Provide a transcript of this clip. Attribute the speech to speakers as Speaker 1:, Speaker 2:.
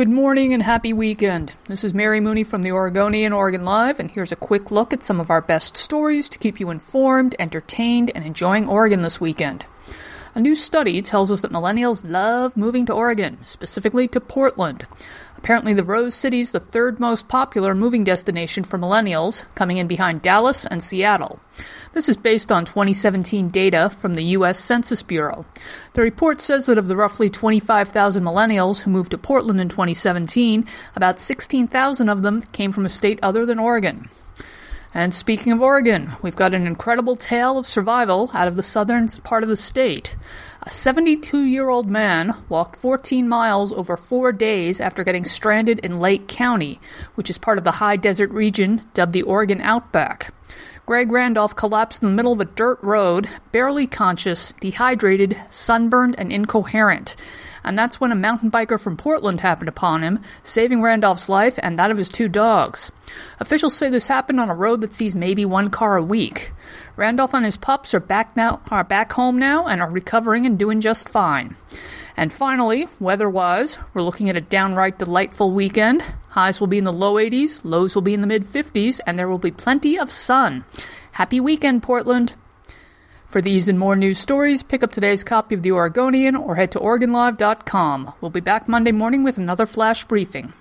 Speaker 1: Good morning and happy weekend. This is Mary Mooney from the Oregonian Oregon Live, and here's a quick look at some of our best stories to keep you informed, entertained, and enjoying Oregon this weekend. A new study tells us that millennials love moving to Oregon, specifically to Portland. Apparently, the Rose City is the third most popular moving destination for millennials, coming in behind Dallas and Seattle. This is based on 2017 data from the U.S. Census Bureau. The report says that of the roughly 25,000 millennials who moved to Portland in 2017, about 16,000 of them came from a state other than Oregon. And speaking of Oregon, we've got an incredible tale of survival out of the southern part of the state. A 72 year old man walked 14 miles over four days after getting stranded in Lake County, which is part of the high desert region dubbed the Oregon Outback. Greg Randolph collapsed in the middle of a dirt road, barely conscious, dehydrated, sunburned, and incoherent and that's when a mountain biker from Portland happened upon him, saving Randolph's life and that of his two dogs. Officials say this happened on a road that sees maybe one car a week. Randolph and his pups are back now are back home now and are recovering and doing just fine. And finally, weather-wise, we're looking at a downright delightful weekend. Highs will be in the low 80s, lows will be in the mid 50s, and there will be plenty of sun. Happy weekend, Portland! For these and more news stories, pick up today's copy of The Oregonian or head to OregonLive.com. We'll be back Monday morning with another flash briefing.